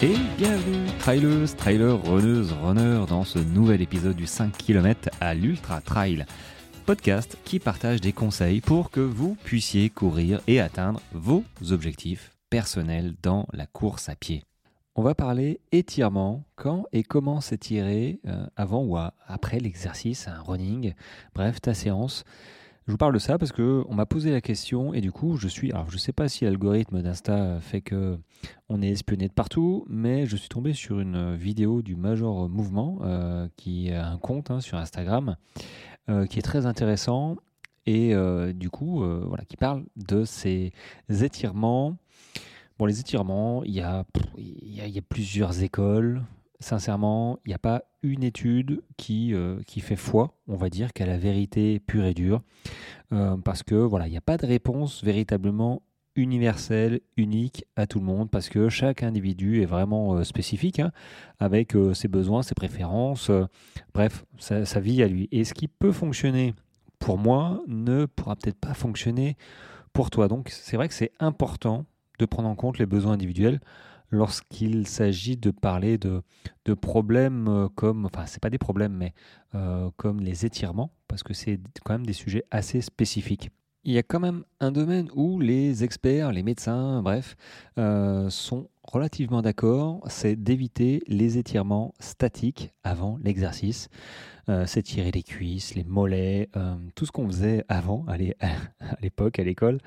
Et bienvenue, trailers, trailers, runneuses, runners, dans ce nouvel épisode du 5 km à l'Ultra Trail. Podcast qui partage des conseils pour que vous puissiez courir et atteindre vos objectifs personnels dans la course à pied. On va parler étirement, quand et comment s'étirer euh, avant ou après l'exercice, un running, bref, ta séance. Je vous parle de ça parce que on m'a posé la question et du coup je suis alors je sais pas si l'algorithme d'Insta fait que on est espionné de partout, mais je suis tombé sur une vidéo du Major Mouvement euh, qui a un compte hein, sur Instagram euh, qui est très intéressant et euh, du coup voilà qui parle de ces étirements. Bon les étirements, il y a plusieurs écoles, sincèrement, il n'y a pas une étude qui, euh, qui fait foi, on va dire, qu'à la vérité pure et dure, euh, parce que voilà, il n'y a pas de réponse véritablement universelle, unique à tout le monde, parce que chaque individu est vraiment euh, spécifique, hein, avec ses besoins, ses préférences, bref, sa, sa, vie à lui. Et ce qui peut fonctionner pour moi ne pourra peut-être pas fonctionner pour toi. Donc c'est vrai que c'est important de prendre en compte les besoins individuels lorsqu'il s'agit de parler de, de, problèmes euh, comme, enfin c'est pas des problèmes, mais euh, comme les étirements, parce que c'est quand même des sujets assez spécifiques. Il y a quand même un domaine où les experts, les médecins, bref, euh, sont relativement d'accord, c'est d'éviter les étirements statiques avant l'exercice. S'étirer les cuisses, les mollets, tout ce qu'on faisait avant, à l'époque, à l'école,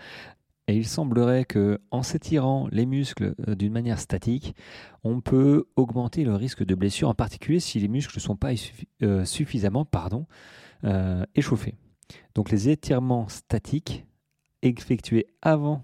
et il semblerait que en s'étirant les muscles euh, d'une manière statique, on peut augmenter le risque de blessure, en particulier si les muscles ne sont pas euh, suffisamment euh, échauffés. Donc les étirements statiques effectués avant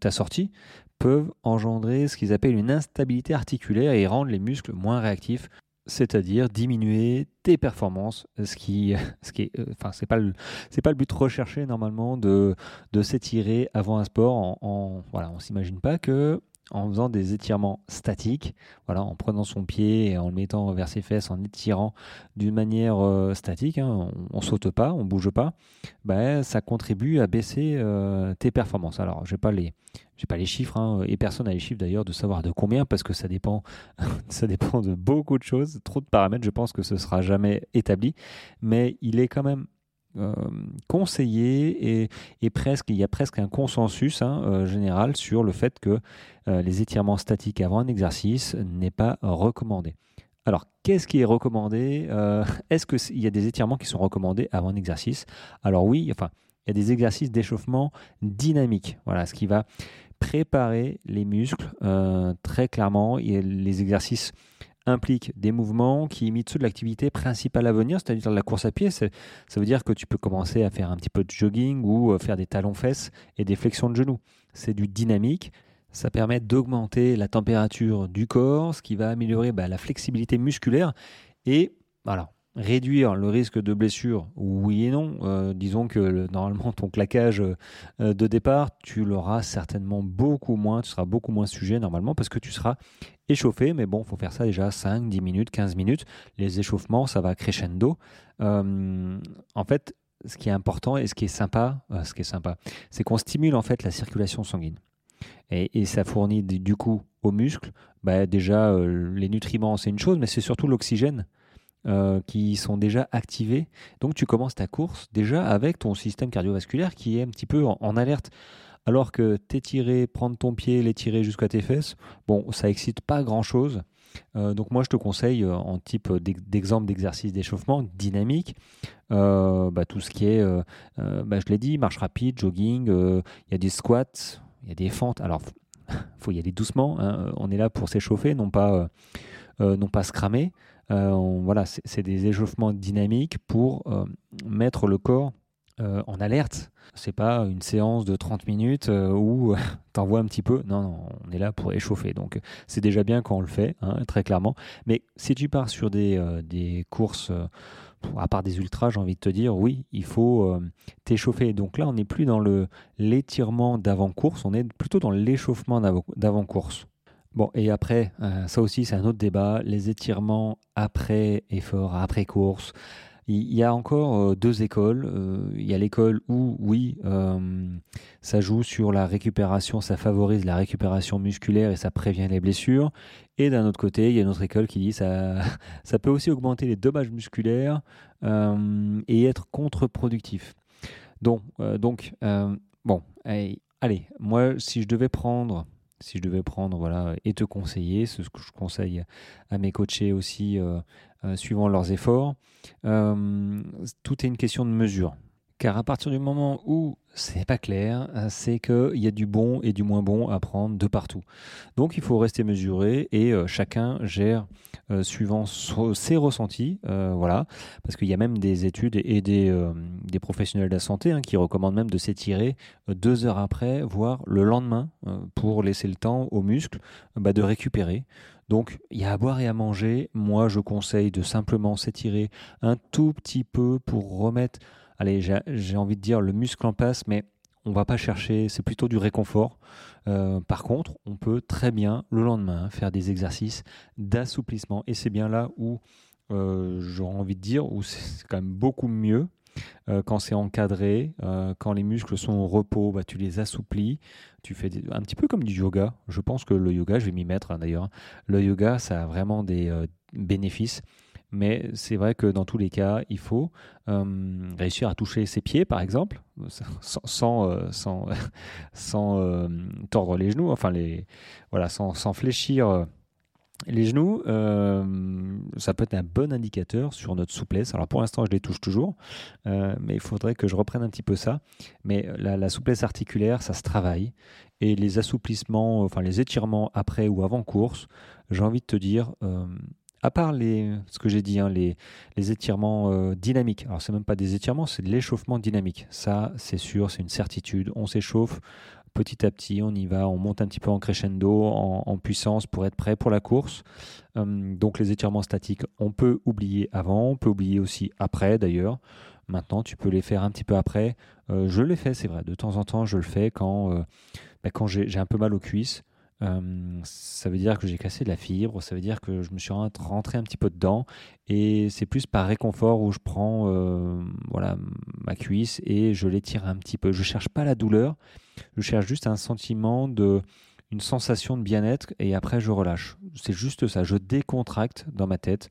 ta sortie peuvent engendrer ce qu'ils appellent une instabilité articulaire et rendre les muscles moins réactifs c'est-à-dire diminuer tes performances, ce qui, ce qui est, euh, enfin, c'est pas le, c'est pas le but recherché normalement de, de s'étirer avant un sport. En, en voilà, on s'imagine pas que en faisant des étirements statiques, voilà, en prenant son pied et en le mettant vers ses fesses, en étirant d'une manière euh, statique, hein, on, ne saute pas, on bouge pas, ben, ça contribue à baisser euh, tes performances. Alors, je n'ai pas les, j'ai pas les chiffres, hein, et personne n'a les chiffres d'ailleurs de savoir de combien, parce que ça dépend, ça dépend de beaucoup de choses, trop de paramètres. Je pense que ce sera jamais établi, mais il est quand même euh, conseillé et, presque, il y a presque un consensus hein, euh, général sur le fait que euh, les étirements statiques avant un exercice n'est pas recommandé. Alors, qu'est-ce qui est recommandé Est-ce qu'il y a des étirements qui sont recommandés avant un exercice? Alors oui, enfin, il y a des exercices d'échauffement dynamique. Voilà, ce qui va préparer les muscles très clairement. Il y a les exercices implique des mouvements qui imitent ceux de l'activité principale à venir, c'est-à-dire la course à pied. Ça veut dire que tu peux commencer à faire un petit peu de jogging ou euh, faire des talons-fesses et des flexions de genoux. C'est du dynamique. Ça permet d'augmenter la température du corps, ce qui va améliorer bah, la flexibilité musculaire. Et voilà, Réduire le risque de blessure, oui et non. Euh, disons que normalement ton claquage euh, de départ, tu l'auras certainement beaucoup moins, tu seras beaucoup moins sujet normalement parce que tu seras échauffé. Mais bon, il faut faire ça déjà 5, 10 minutes, 15 minutes. Les échauffements, ça va crescendo. Euh, en fait, ce qui est important et ce qui est sympa, ce qui est sympa, c'est qu'on stimule en fait la circulation sanguine. Et, ça fournit du coup aux muscles, bah, déjà les nutriments c'est une chose, mais c'est surtout l'oxygène euh, qui sont déjà activés. Donc tu commences ta course déjà avec ton système cardiovasculaire qui est un petit peu en, alerte. Alors que t'étirer, prendre ton pied, l'étirer jusqu'à tes fesses, bon, ça excite pas grand-chose. Euh, donc moi je te conseille euh, en type d'exemple d'exercice d'échauffement dynamique, bah, tout ce qui est, bah, je l'ai dit, marche rapide, jogging, il y a des squats, il y a des fentes. Alors faut y aller doucement, hein. on est là pour s'échauffer, non pas, non pas se cramer. Euh, voilà, c'est des échauffements dynamiques pour euh, mettre le corps euh, en alerte. C'est pas une séance de 30 minutes où tu envoies un petit peu. Non, non, on est là pour échauffer. Donc c'est déjà bien quand on le fait, hein, très clairement. Mais si tu pars sur des, des courses, à part des ultras, j'ai envie de te dire, oui, il faut t'échauffer. Donc là, on n'est plus dans l'étirement d'avant-course, on est plutôt dans l'échauffement d'avant-course. Bon, et après, euh, ça aussi, c'est un autre débat. Les étirements après effort, après course. il y a encore deux écoles. il y a l'école où, oui, ça joue sur la récupération, ça favorise la récupération musculaire et ça prévient les blessures. Et d'un autre côté, il y a une autre école qui dit ça, ça peut aussi augmenter les dommages musculaires et être contre-productif. Donc bon, allez, moi, si je devais prendre si je devais prendre voilà et te conseiller, ce que je conseille à mes coachés aussi euh, euh, suivant leurs efforts, euh, tout est une question de mesure. Car à partir du moment où c'est pas clair, c'est qu'il y a du bon et du moins bon à prendre de partout. Donc il faut rester mesuré et chacun gère suivant ses ressentis, voilà, parce qu'il y a même des études et des, des professionnels de la santé hein, qui recommandent même de s'étirer deux heures après, voire le lendemain, pour laisser le temps aux muscles bah, de récupérer. Donc il y a à boire et à manger. Moi je conseille de simplement s'étirer un tout petit peu pour remettre allez, j'ai envie de dire le muscle en passe, mais on va pas chercher, c'est plutôt du réconfort. Euh, par contre, on peut très bien le lendemain faire des exercices d'assouplissement. Et c'est bien là où euh, j'aurais envie de dire, où c'est quand même beaucoup mieux euh, quand c'est encadré, quand les muscles sont au repos, bah, tu les assouplis, tu fais un petit peu comme du yoga. Je pense que le yoga, je vais m'y mettre hein, d'ailleurs. Le yoga, ça a vraiment des bénéfices. Mais c'est vrai que dans tous les cas, il faut euh, réussir à toucher ses pieds, par exemple, sans, sans, sans, euh, euh, tordre les genoux, enfin, les, voilà, sans, fléchir les genoux. ça peut être un bon indicateur sur notre souplesse. Alors pour l'instant, je les touche toujours, mais il faudrait que je reprenne un petit peu ça. Mais la souplesse articulaire, ça se travaille. Et les assouplissements, enfin les étirements après ou avant course, j'ai envie de te dire, à part les, ce que j'ai dit, hein, les, étirements euh, dynamiques. Alors, c'est même pas des étirements, c'est de l'échauffement dynamique. Ça, c'est sûr, c'est une certitude. On s'échauffe petit à petit, on y va, on monte un petit peu en crescendo, en, puissance pour être prêt pour la course. Hum, donc, les étirements statiques, on peut oublier avant, on peut oublier aussi après d'ailleurs. Maintenant, tu peux les faire un petit peu après. Euh, je les fais, c'est vrai. De temps en temps, je le fais quand, euh, bah, quand j'ai un peu mal aux cuisses. Euh, ça veut dire que j'ai cassé de la fibre, ça veut dire que je me suis rentré un petit peu dedans et c'est plus par réconfort où je prends euh, voilà, ma cuisse et je l'étire un petit peu. Je cherche pas la douleur, je cherche juste un sentiment de une sensation de bien-être et après je relâche. C'est juste ça, je décontracte dans ma tête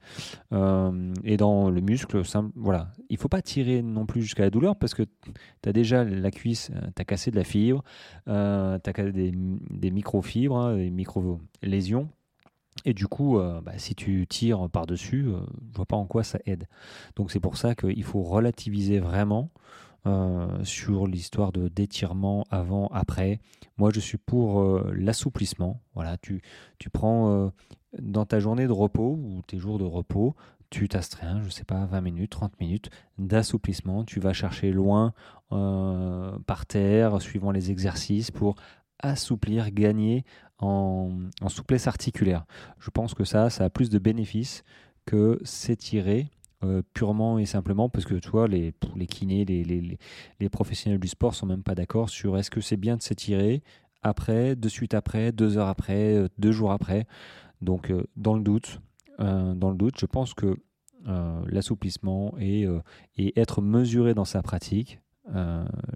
euh, et dans le muscle. voilà, il faut pas tirer non plus jusqu'à la douleur parce que tu as déjà la cuisse, euh, tu as cassé de la fibre, euh, tu as cassé des, microfibres, hein, des micro-lésions. Et du coup, bah, si tu tires par-dessus, je vois pas en quoi ça aide. Donc c'est pour ça qu'il faut relativiser vraiment euh, sur l'histoire de d'étirement avant, après. Moi, je suis pour euh, l'assouplissement. Voilà, tu, tu prends euh, dans ta journée de repos ou tes jours de repos, tu t'astreins, je sais pas, 20 minutes, 30 minutes d'assouplissement. Tu vas chercher loin par terre, suivant les exercices, pour assouplir, gagner en, en souplesse articulaire. Je pense que ça, ça a plus de bénéfices que s'étirer euh, purement et simplement parce que toi, les, les kinés, les, les, les professionnels du sport sont même pas d'accord sur est-ce que c'est bien de s'étirer après, de suite après, deux heures après, euh, deux jours après. Donc, euh, dans le doute, dans le doute, je pense que l'assouplissement et, et, être mesuré dans sa pratique,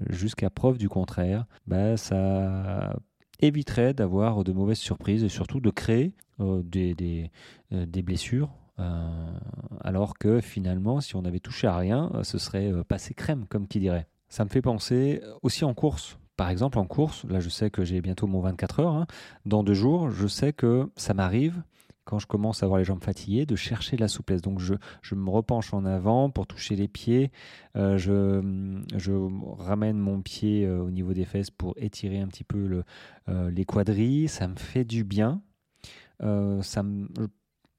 jusqu'à preuve du contraire, bah, ça éviterait d'avoir de mauvaises surprises et surtout de créer des, des, des blessures alors que finalement, si on avait touché à rien, euh, ce serait euh, passé crème, comme qui dirait. Ça me fait penser aussi en course. Par exemple, en course, là je sais que j'ai bientôt mon 24 heures. Hein. Dans deux jours, je sais que ça m'arrive quand je commence à avoir les jambes fatiguées, de chercher la souplesse. Donc je, me repenche en avant pour toucher les pieds, je, ramène mon pied au niveau des fesses pour étirer un petit peu le, les quadrilles, ça me fait du bien. ça me,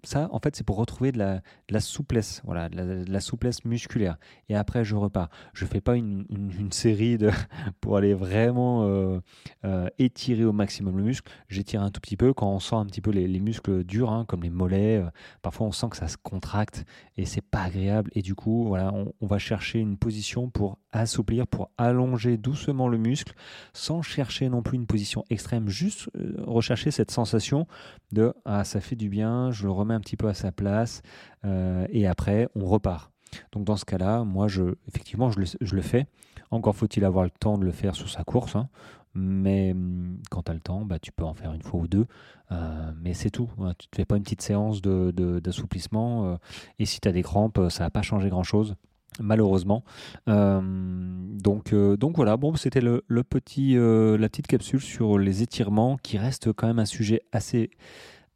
ça, en fait, c'est pour retrouver de la, souplesse, voilà, de la, souplesse musculaire. Et après, je repars. Je fais pas une, série de pour aller vraiment euh, euh, étirer au maximum le muscle. J'étire un tout petit peu quand on sent un petit peu les, muscles durs, hein, comme les mollets. Euh, parfois, on sent que ça se contracte et c'est pas agréable. Et du coup, voilà, on, va chercher une position pour assouplir, pour allonger doucement le muscle, sans chercher non plus une position extrême. Juste rechercher cette sensation de ah ça fait du bien, je le remets un petit peu à sa place euh, et après on repart. Donc dans ce cas-là, moi, je, effectivement, je le, fais. Encore faut-il avoir le temps de le faire sur sa course. hein. Mais hum, quand tu as le temps, bah, tu peux en faire une fois ou deux. Euh, mais c'est tout. hein. Tu ne te fais pas une petite séance de- de- d'assouplissement. euh, et si tu as des crampes, ça va pas changer grand-chose. Malheureusement. Euh, donc, euh, donc voilà, bon, c'était le, petit, euh, la petite capsule sur les étirements qui reste quand même un sujet assez,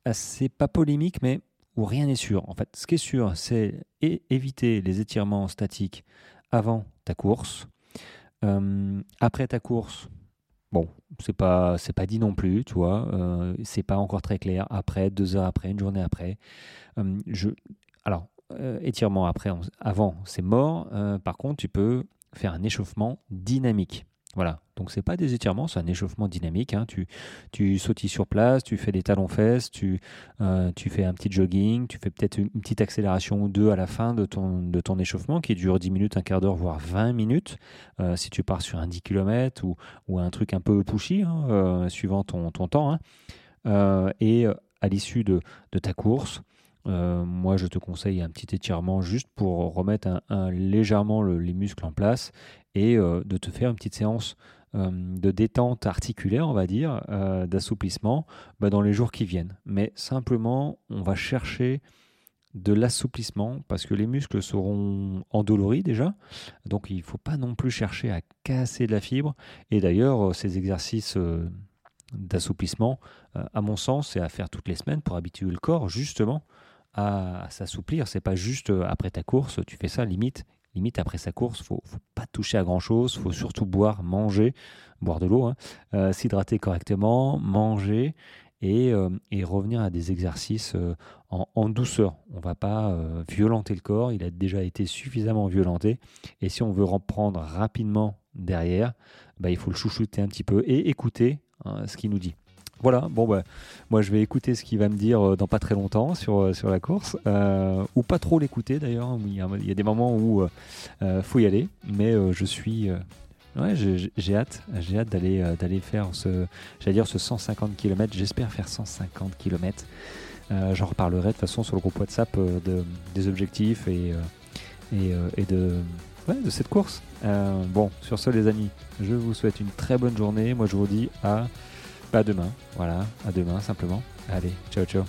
assez pas polémique, mais où rien n'est sûr. En fait, ce qui est sûr, c'est éviter les étirements statiques avant ta course. Après ta course, bon, c'est pas, c'est pas dit non plus, tu vois. C'est pas encore très clair. Après, deux heures après, une journée après. Je, alors, euh, étirement après, avant, c'est mort. Euh, par contre, tu peux faire un échauffement dynamique. Voilà. Donc, c'est pas des étirements, c'est un échauffement dynamique. hein. Tu, tu sautilles sur place, tu fais des talons-fesses, tu, euh, tu fais un petit jogging, tu fais peut-être une, petite accélération ou deux à la fin de ton, de ton échauffement qui dure 10 minutes, un quart d'heure, voire 20 minutes. Si tu pars sur un 10 km ou, ou un truc un peu pushy, hein, suivant ton, ton temps. hein. Et à l'issue de, de ta course, euh, moi je te conseille un petit étirement juste pour remettre légèrement le- les muscles en place et euh, de te faire une petite séance euh, de détente articulaire, on va dire, d'assouplissement bah, dans les jours qui viennent. Mais simplement, on va chercher de l'assouplissement parce que les muscles seront endoloris déjà. Donc il ne faut pas non plus chercher à casser de la fibre. Et d'ailleurs, ces exercices d'assouplissement, à mon sens, c'est à faire toutes les semaines pour habituer le corps justement à, s'assouplir. C'est pas juste euh, après ta course, tu fais ça limite. Limite après sa course, faut, faut pas toucher à grand chose, faut surtout boire, manger, boire de l'eau, hein, euh, s'hydrater correctement, manger et, euh, et revenir à des exercices en, douceur. On va pas violenter le corps, il a déjà été suffisamment violenté. Et si on veut reprendre rapidement derrière, bah, il faut le chouchouter un petit peu et écouter hein, ce qu'il nous dit. Voilà, bon bah, moi je vais écouter ce qu'il va me dire euh, dans pas très longtemps sur, euh, la course, euh, ou pas trop l'écouter d'ailleurs, il y, a, il y a des moments où euh, faut y aller, mais je suis... ouais, j'ai hâte, j'ai hâte d'aller d'aller faire ce, j'allais dire ce 150 km, j'espère faire 150 km. J'en reparlerai de toute façon sur le groupe WhatsApp de, des objectifs et, de, de cette course. Bon, sur ce les amis, je vous souhaite une très bonne journée. Moi je vous dis à, à demain. Voilà, à demain simplement. Allez, ciao ciao.